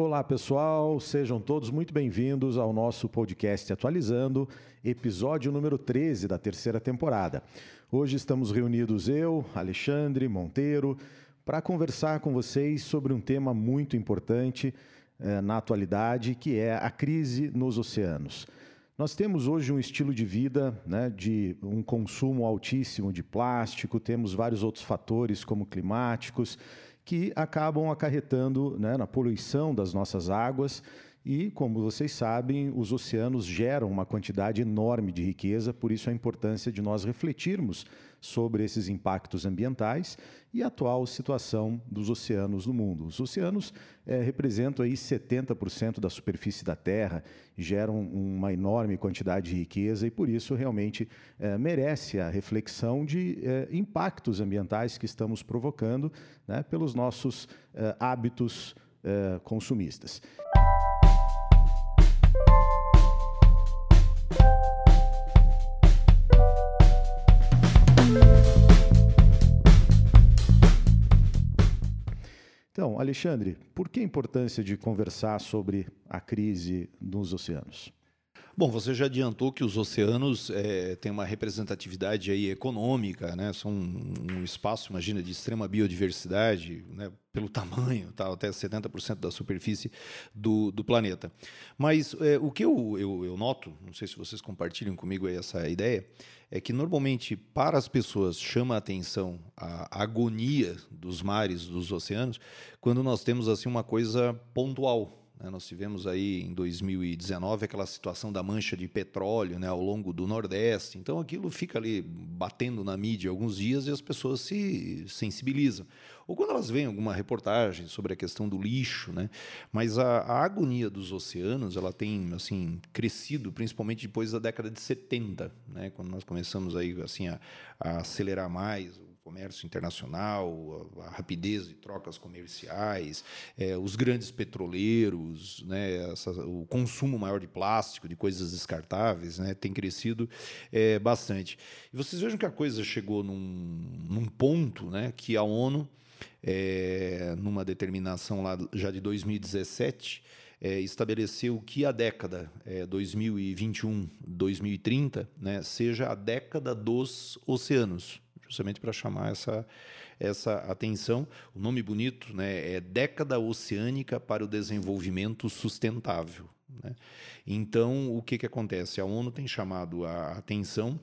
Olá, pessoal, sejam todos muito bem-vindos ao nosso podcast Atualizando, episódio número 13 da terceira temporada. Hoje estamos reunidos eu, Alexandre Monteiro, para conversar com vocês sobre um tema muito importante eh, na atualidade, que é a crise nos oceanos. Nós temos hoje um estilo de vida né, de um consumo altíssimo de plástico, temos vários outros fatores, como climáticos que acabam acarretando né, na poluição das nossas águas. E, como vocês sabem, os oceanos geram uma quantidade enorme de riqueza, por isso a importância de nós refletirmos sobre esses impactos ambientais e a atual situação dos oceanos no mundo. Os oceanos é, representam aí 70% da superfície da Terra, geram uma enorme quantidade de riqueza e por isso realmente é, merece a reflexão de é, impactos ambientais que estamos provocando né, pelos nossos hábitos consumistas. Alexandre, por que a importância de conversar sobre a crise nos oceanos? Bom, você já adiantou que os oceanos é, têm uma representatividade aí econômica, né? São um, espaço, imagina, de extrema biodiversidade, né? pelo tamanho, tá? até 70% da superfície do, do planeta. Mas é, o que eu, eu, eu, noto, não sei se vocês compartilham comigo essa ideia, é que normalmente para as pessoas chama a atenção a agonia dos mares, dos oceanos, quando nós temos assim uma coisa pontual. Né? Nós tivemos aí em 2019 aquela situação da mancha de petróleo né, ao longo do Nordeste. Então aquilo fica ali batendo na mídia alguns dias e as pessoas se sensibilizam. Ou quando elas veem alguma reportagem sobre a questão do lixo, né? Mas a, a agonia dos oceanos ela tem assim crescido, principalmente depois da década de 70, né? Quando nós começamos aí assim a, a acelerar mais comércio internacional, a, a rapidez de trocas comerciais, é, os grandes petroleiros, né, essa, o consumo maior de plástico, de coisas descartáveis, né, tem crescido é, bastante. E vocês vejam que a coisa chegou num, num ponto né, que a ONU, é, numa determinação lá já de 2017, é, estabeleceu que a década é, 2021-2030 né, seja a década dos oceanos justamente para chamar essa, essa atenção. O nome bonito né, é Década Oceânica para o Desenvolvimento Sustentável. Né? Então, o que, que acontece? A ONU tem chamado a atenção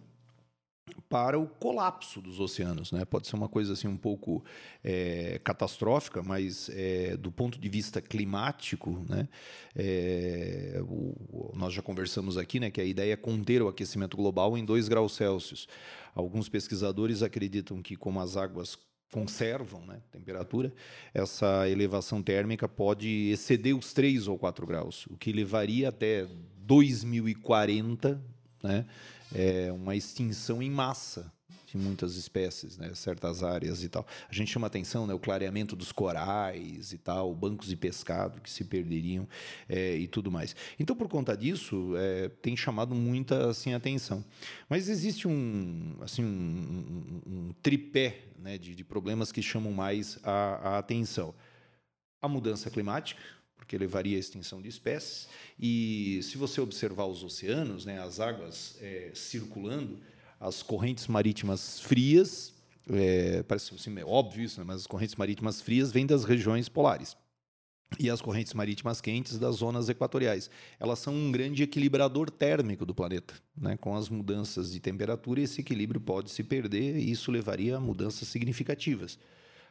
para o colapso dos oceanos. Né? Pode ser uma coisa assim um pouco é, catastrófica, mas é, do ponto de vista climático, né? É, o, nós já conversamos aqui né, que a ideia é conter o aquecimento global em 2 graus Celsius. Alguns pesquisadores acreditam que, como as águas conservam né, temperatura, essa elevação térmica pode exceder os 3 ou 4 graus, o que levaria até 2040 né, é, uma extinção em massa de muitas espécies, né, certas áreas e tal. A gente chama atenção, né, o clareamento dos corais e tal, bancos de pescado que se perderiam é, e tudo mais. Então, por conta disso, é, tem chamado muita assim atenção. Mas existe um assim um, um, um tripé né, de, de, problemas que chamam mais a, a atenção. A mudança climática, porque levaria à extinção de espécies. E se você observar os oceanos, né, as águas é, circulando, as correntes marítimas frias, é, parece assim, é óbvio isso, né, mas as correntes marítimas frias vêm das regiões polares. E as correntes marítimas quentes das zonas equatoriais. Elas são um grande equilibrador térmico do planeta. Né? Com as mudanças de temperatura, esse equilíbrio pode se perder e isso levaria a mudanças significativas.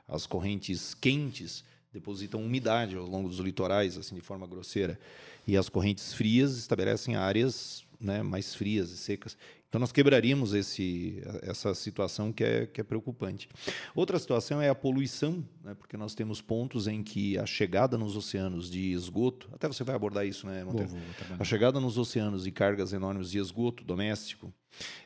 As correntes quentes depositam umidade ao longo dos litorais, assim de forma grosseira, e as correntes frias estabelecem áreas né, mais frias e secas. Então nós quebraríamos esse, essa situação que é, que é preocupante. Outra situação é a poluição, né, porque nós temos pontos em que a chegada nos oceanos de esgoto, até você vai abordar isso, né, Monteiro? Vou, vou, a chegada nos oceanos de cargas enormes de esgoto doméstico,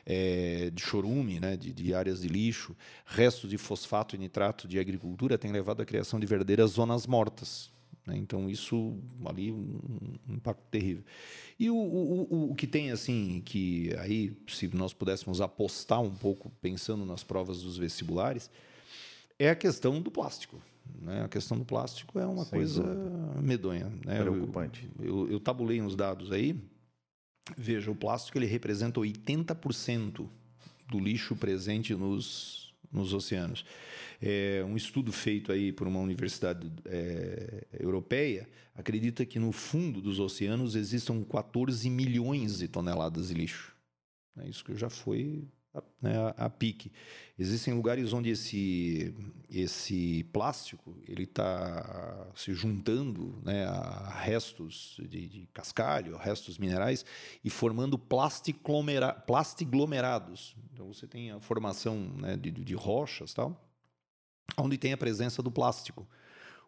é, de chorume, né, de, de, áreas de lixo, restos de fosfato e nitrato de agricultura tem levado à criação de verdadeiras zonas mortas. Né? Então, isso ali, um, um impacto terrível. E o, o, o, que tem, assim, que aí, se nós pudéssemos apostar um pouco, pensando nas provas dos vestibulares, é a questão do plástico. Né? A questão do plástico é uma Sem coisa dúvida. medonha. Né? Preocupante. Eu, eu, eu tabulei uns dados aí. Veja, o plástico ele representa 80% do lixo presente nos, nos oceanos. É, um estudo feito aí por uma universidade é, europeia acredita que no fundo dos oceanos existam 14 milhões de toneladas de lixo. É isso que já foi né, a, pique. Existem lugares onde esse, esse plástico ele está se juntando né, a restos de, de, cascalho, restos minerais e formando plastiglomerados. Então você tem a formação né, de, de rochas tal, onde tem a presença do plástico.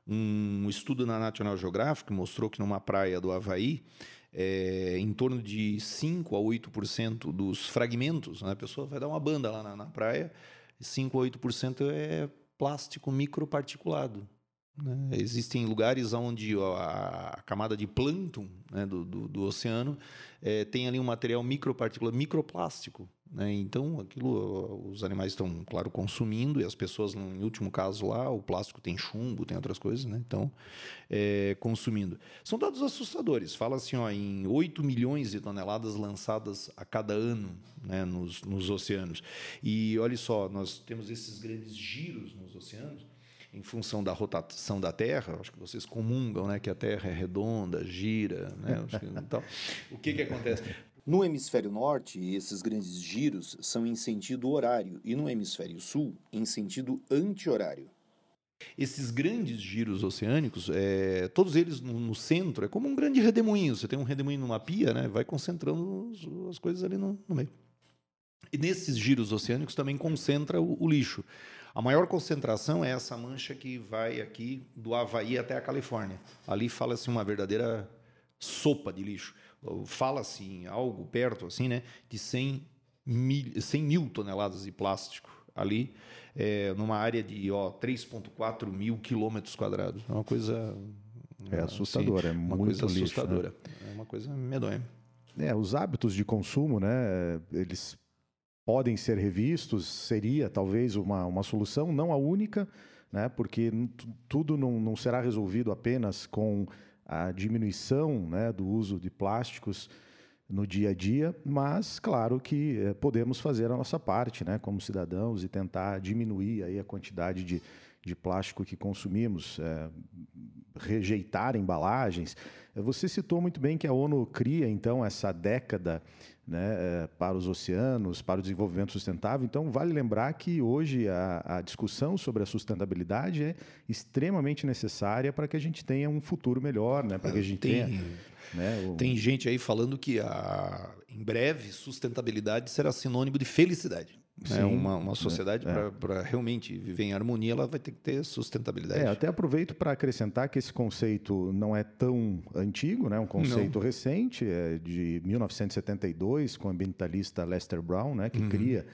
Um estudo na National Geographic mostrou que numa praia do Havaí é, em torno de 5 a 8% dos fragmentos. Né? A pessoa vai dar uma banda lá na, na praia, 5 a 8% é plástico microparticulado. Né? Existem lugares onde a, a camada de plâncton né, do, do, do, oceano é, tem ali um material microparticulado, microplástico. Né? Então, aquilo os animais estão, claro, consumindo e as pessoas, em último caso lá, o plástico tem chumbo, tem outras coisas, né? então, é, consumindo. São dados assustadores. Fala assim, ó, em 8 milhões de toneladas lançadas a cada ano né, nos, nos oceanos. E olha só, nós temos esses grandes giros nos oceanos em função da rotação da Terra, acho que vocês comungam, né, que a Terra é redonda, gira, né? então, o que que acontece? No hemisfério norte, esses grandes giros são em sentido horário e no hemisfério sul, em sentido anti-horário. Esses grandes giros oceânicos, é, todos eles no, no, centro, é como um grande redemoinho. Você tem um redemoinho numa pia, né, vai concentrando as coisas ali no, no meio. E nesses giros oceânicos também concentra o, o lixo. A maior concentração é essa mancha que vai aqui do Havaí até a Califórnia. Ali fala-se uma verdadeira sopa de lixo fala-se em algo perto assim, né, de 100 mil, 100 mil toneladas de plástico ali, é, numa área de 3,4 mil quilômetros quadrados. É uma coisa. É assustador, é uma muito coisa lixo, né? assustadora. Né? É uma coisa medonha. É, os hábitos de consumo, né, eles podem ser revistos, seria talvez uma, uma solução, não a única, né, porque tudo não, não será resolvido apenas com a diminuição né, do uso de plásticos no dia a dia, mas claro que é, podemos fazer a nossa parte, né, como cidadãos, e tentar diminuir aí a quantidade de, de plástico que consumimos, é, rejeitar embalagens. Você citou muito bem que a ONU cria então essa década né, eh, para os oceanos, para o desenvolvimento sustentável. Então, vale lembrar que hoje a, a, discussão sobre a sustentabilidade é extremamente necessária para que a gente tenha um futuro melhor, né, para que a gente tem, tenha. Né, o... Tem gente aí falando que a, em breve sustentabilidade será sinônimo de felicidade. Sim, é uma, uma sociedade é. para realmente viver em harmonia, ela vai ter que ter sustentabilidade. É, até aproveito para acrescentar que esse conceito não é tão antigo, né? um conceito não. recente, é de 1972, com o ambientalista Lester Brown, né? que uhum. cria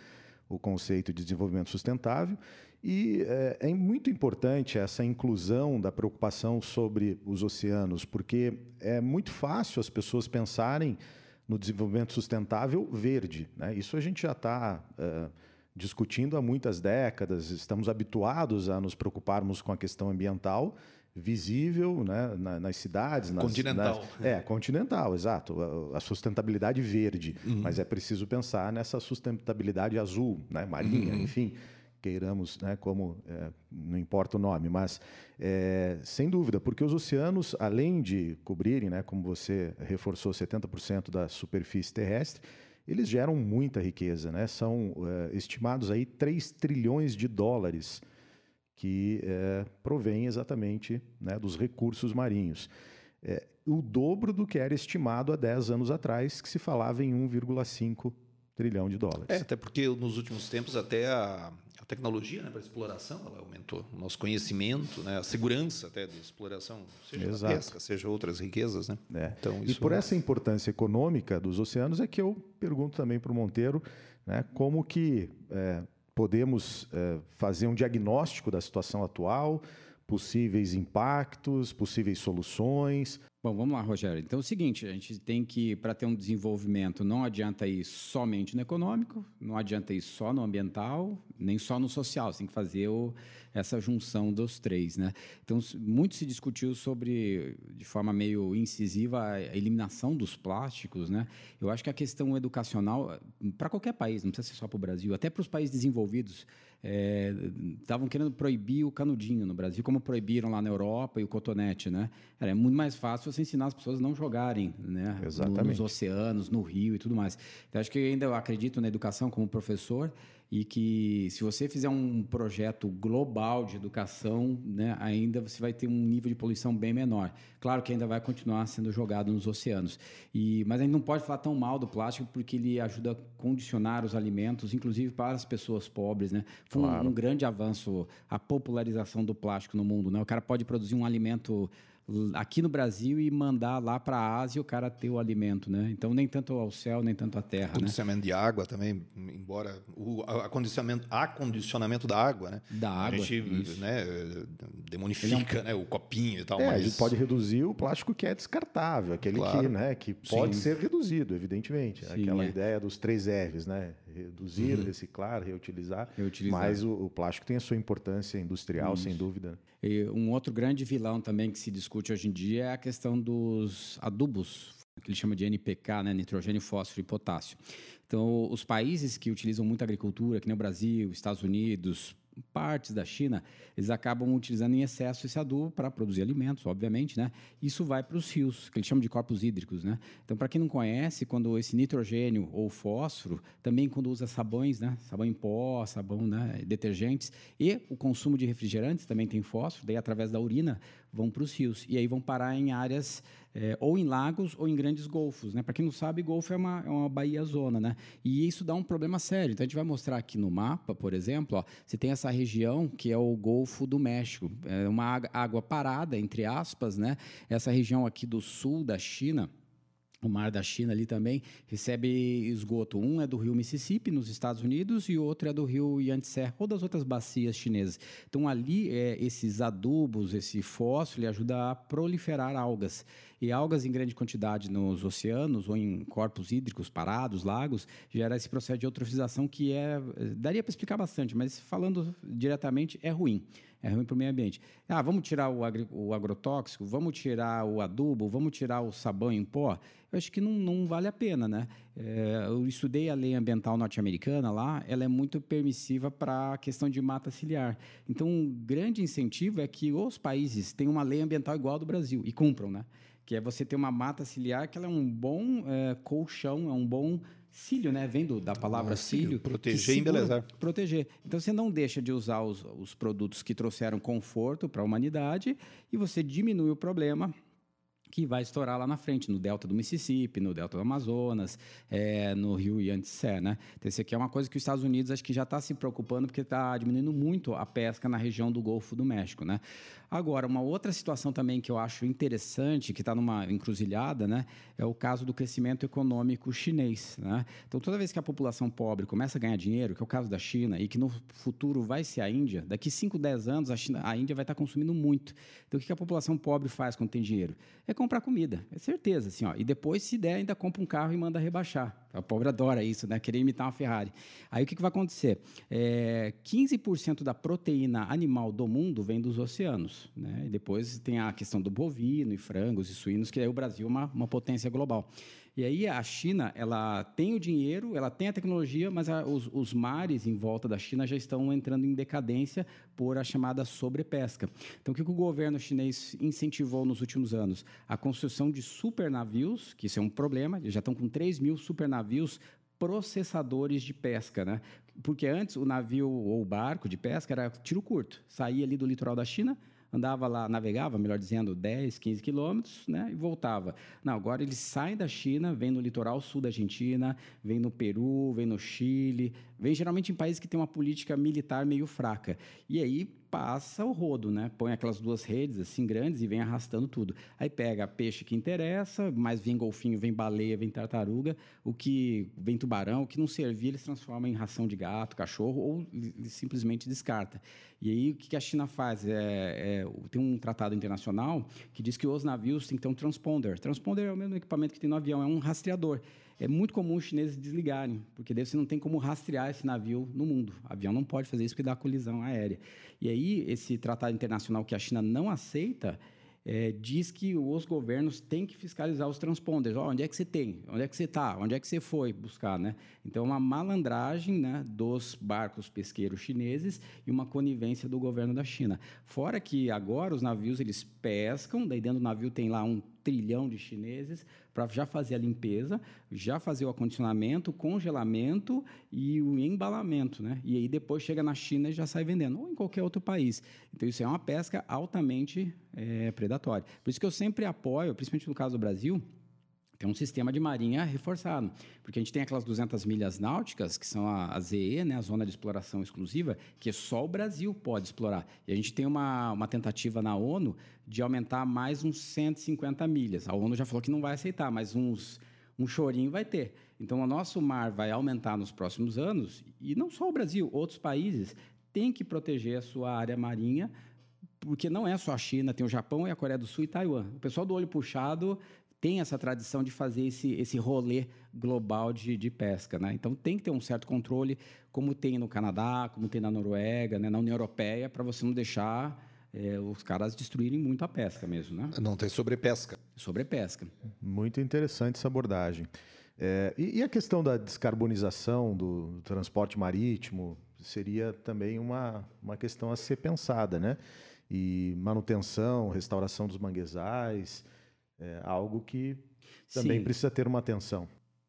o conceito de desenvolvimento sustentável. E é, é, muito importante essa inclusão da preocupação sobre os oceanos, porque é muito fácil as pessoas pensarem no desenvolvimento sustentável verde. Né? Isso a gente já está uh, eh, discutindo há muitas décadas, estamos habituados a nos preocuparmos com a questão ambiental visível né, nas cidades. Nas, continental. Nas, é, continental, exato. A, a sustentabilidade verde. Uhum. Mas é preciso pensar nessa sustentabilidade azul, né, marinha, uhum. enfim queiramos, né, como é, não importa o nome, mas é, sem dúvida, porque os oceanos, além de cobrirem, né, como você reforçou, 70% da superfície terrestre, eles geram muita riqueza, né? São é, estimados aí 3 trilhões de dólares que é, provém exatamente né, dos recursos marinhos. É, o dobro do que era estimado há 10 anos atrás, que se falava em 1,5 trilhão de dólares. É, até porque nos últimos tempos até a, tecnologia né, para exploração ela aumentou. O nosso conhecimento, né, a segurança até de exploração, seja Exato. pesca, seja outras riquezas. Né? É. Então, e por essa importância econômica dos oceanos é que eu pergunto também para o Monteiro né, como que é, podemos é, fazer um diagnóstico da situação atual, possíveis impactos, possíveis soluções. Bom, vamos lá, Rogério. Então é o seguinte, a gente tem que, para ter um desenvolvimento, não adianta ir somente no econômico, não adianta ir só no ambiental, nem só no social, você tem que fazer o, essa junção dos três, né? Então, muito se discutiu sobre, de forma meio incisiva, a eliminação dos plásticos, né? Eu acho que a questão educacional, para qualquer país, não precisa ser só para o Brasil, até para os países desenvolvidos, estavam é, querendo proibir o canudinho no Brasil, como proibiram lá na Europa e o cotonete, né? Era muito mais fácil você ensinar as pessoas a não jogarem, né? Exatamente. nos oceanos, no rio e tudo mais. Então, acho que ainda eu acredito na educação como professor e que se você fizer um projeto global de educação, né, ainda você vai ter um nível de poluição bem menor. Claro que ainda vai continuar sendo jogado nos oceanos. E, mas a gente não pode falar tão mal do plástico porque ele ajuda a condicionar os alimentos, inclusive para as pessoas pobres. Né? Foi claro. um, um grande avanço a popularização do plástico no mundo. Né? O cara pode produzir um alimento aqui no Brasil e mandar lá para a Ásia o cara ter o alimento, né? Então nem tanto ao céu nem tanto à terra. Né? Condicionamento né? de água também, embora o acondicionamento, acondicionamento da água, né? Da água. A gente, né, demonifica, é um... né, o copinho e tal. É, mas... a gente pode reduzir o plástico que é descartável, aquele claro. que, né, que pode Sim. ser reduzido, evidentemente. Sim, Aquela é. ideia dos três R's, né? Reduzir, uhum. reciclar, reutilizar. Reutilizar. Mas o, o, plástico tem a sua importância industrial, Isso. sem dúvida. E um outro grande vilão também que se discute hoje em dia é a questão dos adubos, que ele chama de NPK, né? nitrogênio, fósforo e potássio. Então, os países que utilizam muito agricultura, que nem o Brasil, Estados Unidos, partes da China, eles acabam utilizando em excesso esse adubo para produzir alimentos, obviamente, né? Isso vai para os rios, que eles chamam de corpos hídricos, né? Então, para quem não conhece, quando esse nitrogênio ou fósforo, também quando usa sabões, né? Sabão em pó, sabão, né? Detergentes e o consumo de refrigerantes também tem fósforo, daí através da urina vão para os rios e aí vão parar em áreas é, ou em lagos ou em grandes golfos, né? Para quem não sabe, golfo é uma, é uma baía zona, né? E isso dá um problema sério. Então a gente vai mostrar aqui no mapa, por exemplo, ó, você tem essa região que é o Golfo do México, é uma água parada entre aspas, né? Essa região aqui do sul da China o mar da China ali também recebe esgoto. Um é do rio Mississippi, nos Estados Unidos, e outro é do rio Yangtze, ou das outras bacias chinesas. Então, ali, é, esses adubos, esse fósforo, ele ajuda a proliferar algas. E algas em grande quantidade nos oceanos ou em corpos hídricos parados, lagos, gera esse processo de eutrofização que é... Daria para explicar bastante, mas falando diretamente, é ruim é ruim para o meio ambiente. Ah, vamos tirar o, agri, o agrotóxico, vamos tirar o adubo, vamos tirar o sabão em pó. Eu acho que não, não vale a pena, né? É, eu estudei a lei ambiental norte-americana lá, ela é muito permissiva para a questão de mata ciliar. Então, um grande incentivo é que os países tenham uma lei ambiental igual ao do Brasil e cumpram, né? Que é você ter uma mata ciliar que ela é um bom é, colchão, é um bom Cílio, né? Vendo da palavra ah, cílio. Proteger e embelezar. Proteger. Então você não deixa de usar os, os produtos que trouxeram conforto para a humanidade e você diminui o problema que vai estourar lá na frente, no delta do Mississippi, no delta do Amazonas, é, no rio Yangtze, né? Então, isso aqui é uma coisa que os Estados Unidos acho que já está se preocupando porque está diminuindo muito a pesca na região do Golfo do México, né? Agora, uma outra situação também que eu acho interessante, que está numa encruzilhada, né? É o caso do crescimento econômico chinês, né? Então, toda vez que a população pobre começa a ganhar dinheiro, que é o caso da China, e que no futuro vai ser a Índia, daqui 5, 10 anos a, China, a Índia vai estar tá consumindo muito. Então, o que a população pobre faz quando tem dinheiro? É comprar comida, é certeza, assim, ó. E depois, se der, ainda compra um carro e manda rebaixar. A pobre adora isso, né? Querer imitar uma Ferrari. Aí o que, que vai acontecer? É, 15% da proteína animal do mundo vem dos oceanos, né? E depois tem a questão do bovino e frangos e suínos, que aí o Brasil é uma, uma potência global. E aí a China, ela tem o dinheiro, ela tem a tecnologia, mas a, os, os, mares em volta da China já estão entrando em decadência por a chamada sobrepesca. Então, o que o governo chinês incentivou nos últimos anos? A construção de supernavios, que isso é um problema, eles já estão com 3 mil supernavios processadores de pesca, né? Porque antes o navio ou o barco de pesca era tiro curto, saía ali do litoral da China, andava lá, navegava, melhor dizendo, 10, 15 quilômetros, né, e voltava. Não, agora eles saem da China, vêm no litoral sul da Argentina, vêm no Peru, vêm no Chile, vêm geralmente em países que têm uma política militar meio fraca. E aí passa o rodo, né? Põe aquelas duas redes assim grandes e vem arrastando tudo. Aí pega peixe que interessa, mas vem golfinho, vem baleia, vem tartaruga, o que vem tubarão, o que não servir, eles transformam em ração de gato, cachorro ou simplesmente descarta. E aí o que a China faz? É, é, tem um tratado internacional que diz que os navios têm que ter um transponder. Transponder é o mesmo equipamento que tem no avião, é um rastreador é muito comum os chineses desligarem, porque daí você não tem como rastrear esse navio no mundo. O avião não pode fazer isso porque dá colisão aérea. E aí, esse tratado internacional que a China não aceita, é, diz que os governos têm que fiscalizar os transponders. Oh, onde é que você tem? Onde é que você está? Onde é que você foi buscar? Né? Então, uma malandragem né, dos barcos pesqueiros chineses e uma conivência do governo da China. Fora que agora os navios eles pescam, daí dentro do navio tem lá um trilhão de chineses para já fazer a limpeza, já fazer o acondicionamento, o congelamento e o embalamento, né? E aí depois chega na China e já sai vendendo, ou em qualquer outro país. Então isso é uma pesca altamente é, predatória. Por isso que eu sempre apoio, principalmente no caso do Brasil, tem um sistema de marinha reforçado, porque a gente tem aquelas 200 milhas náuticas, que são a, a ZE, né, a Zona de Exploração Exclusiva, que só o Brasil pode explorar. E a gente tem uma, uma tentativa na ONU de aumentar mais uns 150 milhas. A ONU já falou que não vai aceitar, mas uns, um chorinho vai ter. Então, o nosso mar vai aumentar nos próximos anos, e não só o Brasil, outros países têm que proteger a sua área marinha, porque não é só a China, tem o Japão e a Coreia do Sul e Taiwan. O pessoal do olho puxado tem essa tradição de fazer esse, esse rolê global de, de pesca. Né? Então, tem que ter um certo controle, como tem no Canadá, como tem na Noruega, né? na União Europeia, para você não deixar é, os caras destruírem muito a pesca mesmo. Né? Não tem sobrepesca. Sobrepesca. Muito interessante essa abordagem. É, e, e, a questão da descarbonização do, do, transporte marítimo seria também uma, uma questão a ser pensada, né? E manutenção, restauração dos manguezais, é algo que também Sim. precisa ter uma atenção.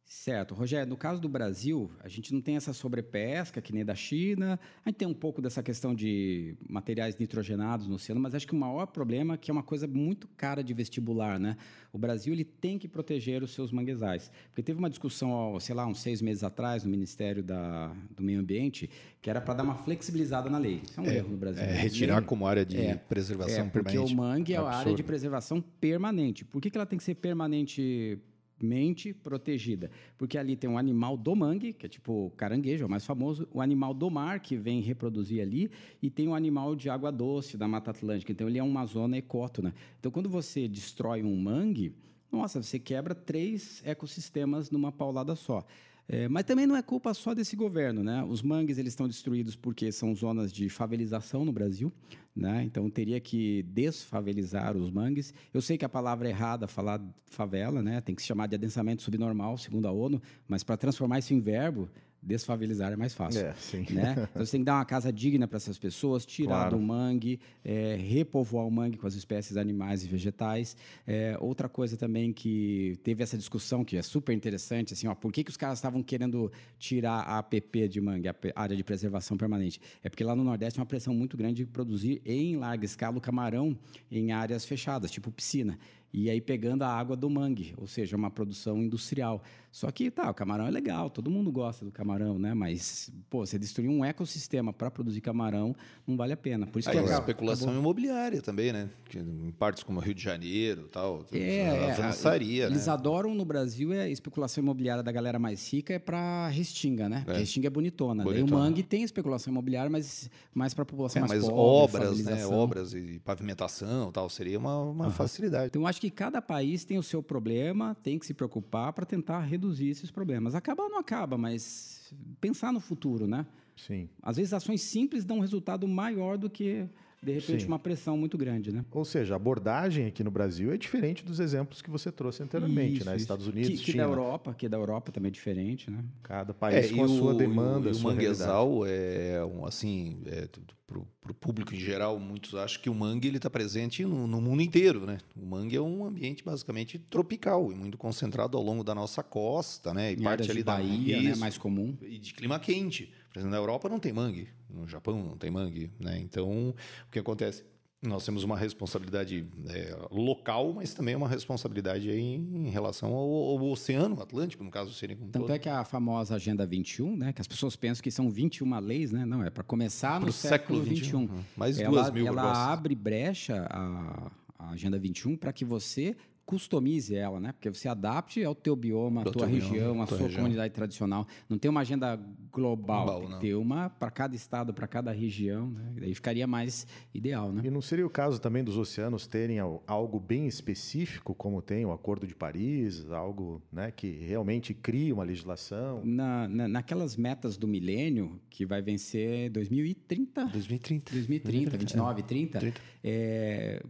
Certo. Rogério, no caso do Brasil, a gente não tem essa sobrepesca que nem da China, a gente tem um pouco dessa questão de materiais nitrogenados no oceano, mas acho que o maior problema é que é uma coisa muito cara de vestibular, né? O Brasil ele tem que proteger os seus manguezais. Porque teve uma discussão, sei lá, uns seis meses atrás, no Ministério da, do Meio Ambiente, que era para dar uma flexibilizada na lei. Isso é um é, erro no Brasil. É, retirar como área de é, preservação é, porque permanente. Porque o mangue é a área de preservação permanente. Por que, que ela tem que ser permanente mente protegida. Porque ali tem um animal do mangue, que é tipo caranguejo, é o mais famoso, o animal do mar, que vem reproduzir ali, e tem um animal de água doce da Mata Atlântica. Então, ele é uma zona ecótona. Então, quando você destrói um mangue, nossa, você quebra três ecossistemas numa paulada só. É, mas também não é culpa só desse governo, né? Os mangues eles estão destruídos porque são zonas de favelização no Brasil, né? Então teria que desfavelizar os mangues. Eu sei que a palavra é errada falar favela, né? Tem que se chamar de adensamento subnormal, segundo a ONU, mas para transformar isso em verbo, desfavelizar é mais fácil. É, né? Então você tem que dar uma casa digna para essas pessoas, tirar claro. do mangue, é, repovoar o mangue com as espécies animais e vegetais. É, outra coisa também que teve essa discussão que é super interessante, assim, ó, por que, que os caras estavam querendo tirar a APP de mangue, a área de preservação permanente? É porque lá no Nordeste é uma pressão muito grande de produzir em larga escala o camarão em áreas fechadas, tipo piscina e aí pegando a água do mangue, ou seja, uma produção industrial. Só que tá, o camarão é legal, todo mundo gosta do camarão, né? Mas, pô, você destruir um ecossistema para produzir camarão não vale a pena. Por isso aí, que a especulação acabou... imobiliária também, né? Que em partes como Rio de Janeiro, tal, é, avançaria, é, Eles né? adoram no Brasil é a especulação imobiliária da galera mais rica é para Restinga, né? Porque é. Restinga é bonitona. bonitona. Daí o Mangue tem especulação imobiliária, mas mais para a população é, mais mas pobre, obras, né? Obras e pavimentação, tal, seria uma, uma uhum. facilidade. Então acho que cada país tem o seu problema, tem que se preocupar para tentar reduzir esses problemas. Acabar não acaba, mas pensar no futuro, né? Sim. Às vezes ações simples dão um resultado maior do que de repente, Sim. uma pressão muito grande, né? Ou seja, a abordagem aqui no Brasil é diferente dos exemplos que você trouxe anteriormente, isso, né? Isso. Estados Unidos, que, que China. da Europa, que da Europa também é diferente, né? Cada país é, com a sua demanda, e o, e o manguezal é um, assim, é, para o público em geral, muitos acham que o mangue ele está presente no, no, mundo inteiro, né? O mangue é um ambiente basicamente tropical e muito concentrado ao longo da nossa costa, né? E em parte ali da Bahia, né? Mais comum. E de clima quente. Por exemplo, na Europa não tem mangue, no Japão não tem mangue, né? Então, o que acontece? Nós temos uma responsabilidade é, local, mas também uma responsabilidade em, em relação ao, ao, Oceano Atlântico, no caso seria Tanto todo. é que a famosa Agenda 21, né, que as pessoas pensam que são 21 leis, né? Não, é para começar no século, século 21. Uhum. Mais ela, duas mil Ela abre brecha a, a Agenda 21 para que você customize ela, né? Porque você adapte ao teu bioma, à tua região, à sua região. comunidade tradicional. Não tem uma agenda global, global tem que ter uma para cada estado, para cada região, né? Daí ficaria mais ideal, né? E não seria o caso também dos oceanos terem algo bem específico, como tem o Acordo de Paris, algo né, que realmente cria uma legislação? Na, na, naquelas metas do milênio, que vai vencer 2030. 2030. 2030, 29, 30. 30. É,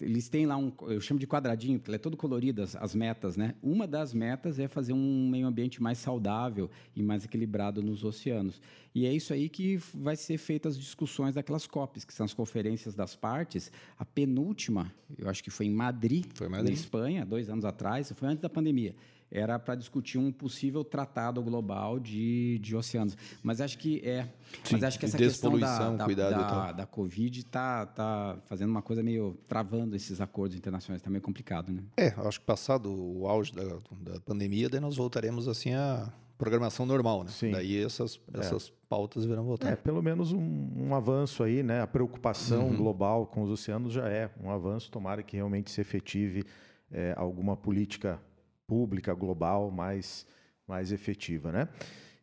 eles têm lá um, eu chamo de quadradinho, porque ele é todo colorido, as, as, metas, né? Uma das metas é fazer um meio ambiente mais saudável e mais equilibrado nos oceanos. E é isso aí que vai ser feitas as discussões daquelas COPs, que são as conferências das partes. A penúltima, eu acho que foi em Madrid, foi Madrid. na Espanha, dois anos atrás, foi antes da pandemia era para discutir um possível tratado global de, de oceanos. Mas acho que é. Sim, mas acho que essa questão da, da, da, da Covid está tá fazendo uma coisa meio travando esses acordos internacionais, está meio complicado, né? É, acho que passado o auge da, da pandemia, daí nós voltaremos assim a programação normal, né? Sim. Daí essas, é. essas é. pautas virão voltar. É, pelo menos um, um avanço aí, né? A preocupação uhum. global com os oceanos já é um avanço. Tomara que realmente se efetive é, alguma política pública, global, mais, mais efetiva, né?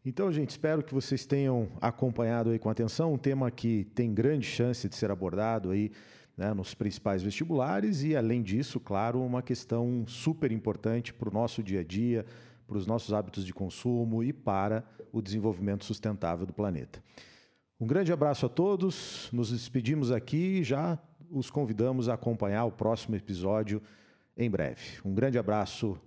Então, gente, espero que vocês tenham acompanhado aí com atenção um tema que tem grande chance de ser abordado aí né, nos principais vestibulares e, além disso, claro, uma questão super importante para o nosso dia a dia, para os nossos hábitos de consumo e para o desenvolvimento sustentável do planeta. Um grande abraço a todos, nos despedimos aqui e já os convidamos a acompanhar o próximo episódio em breve. Um grande abraço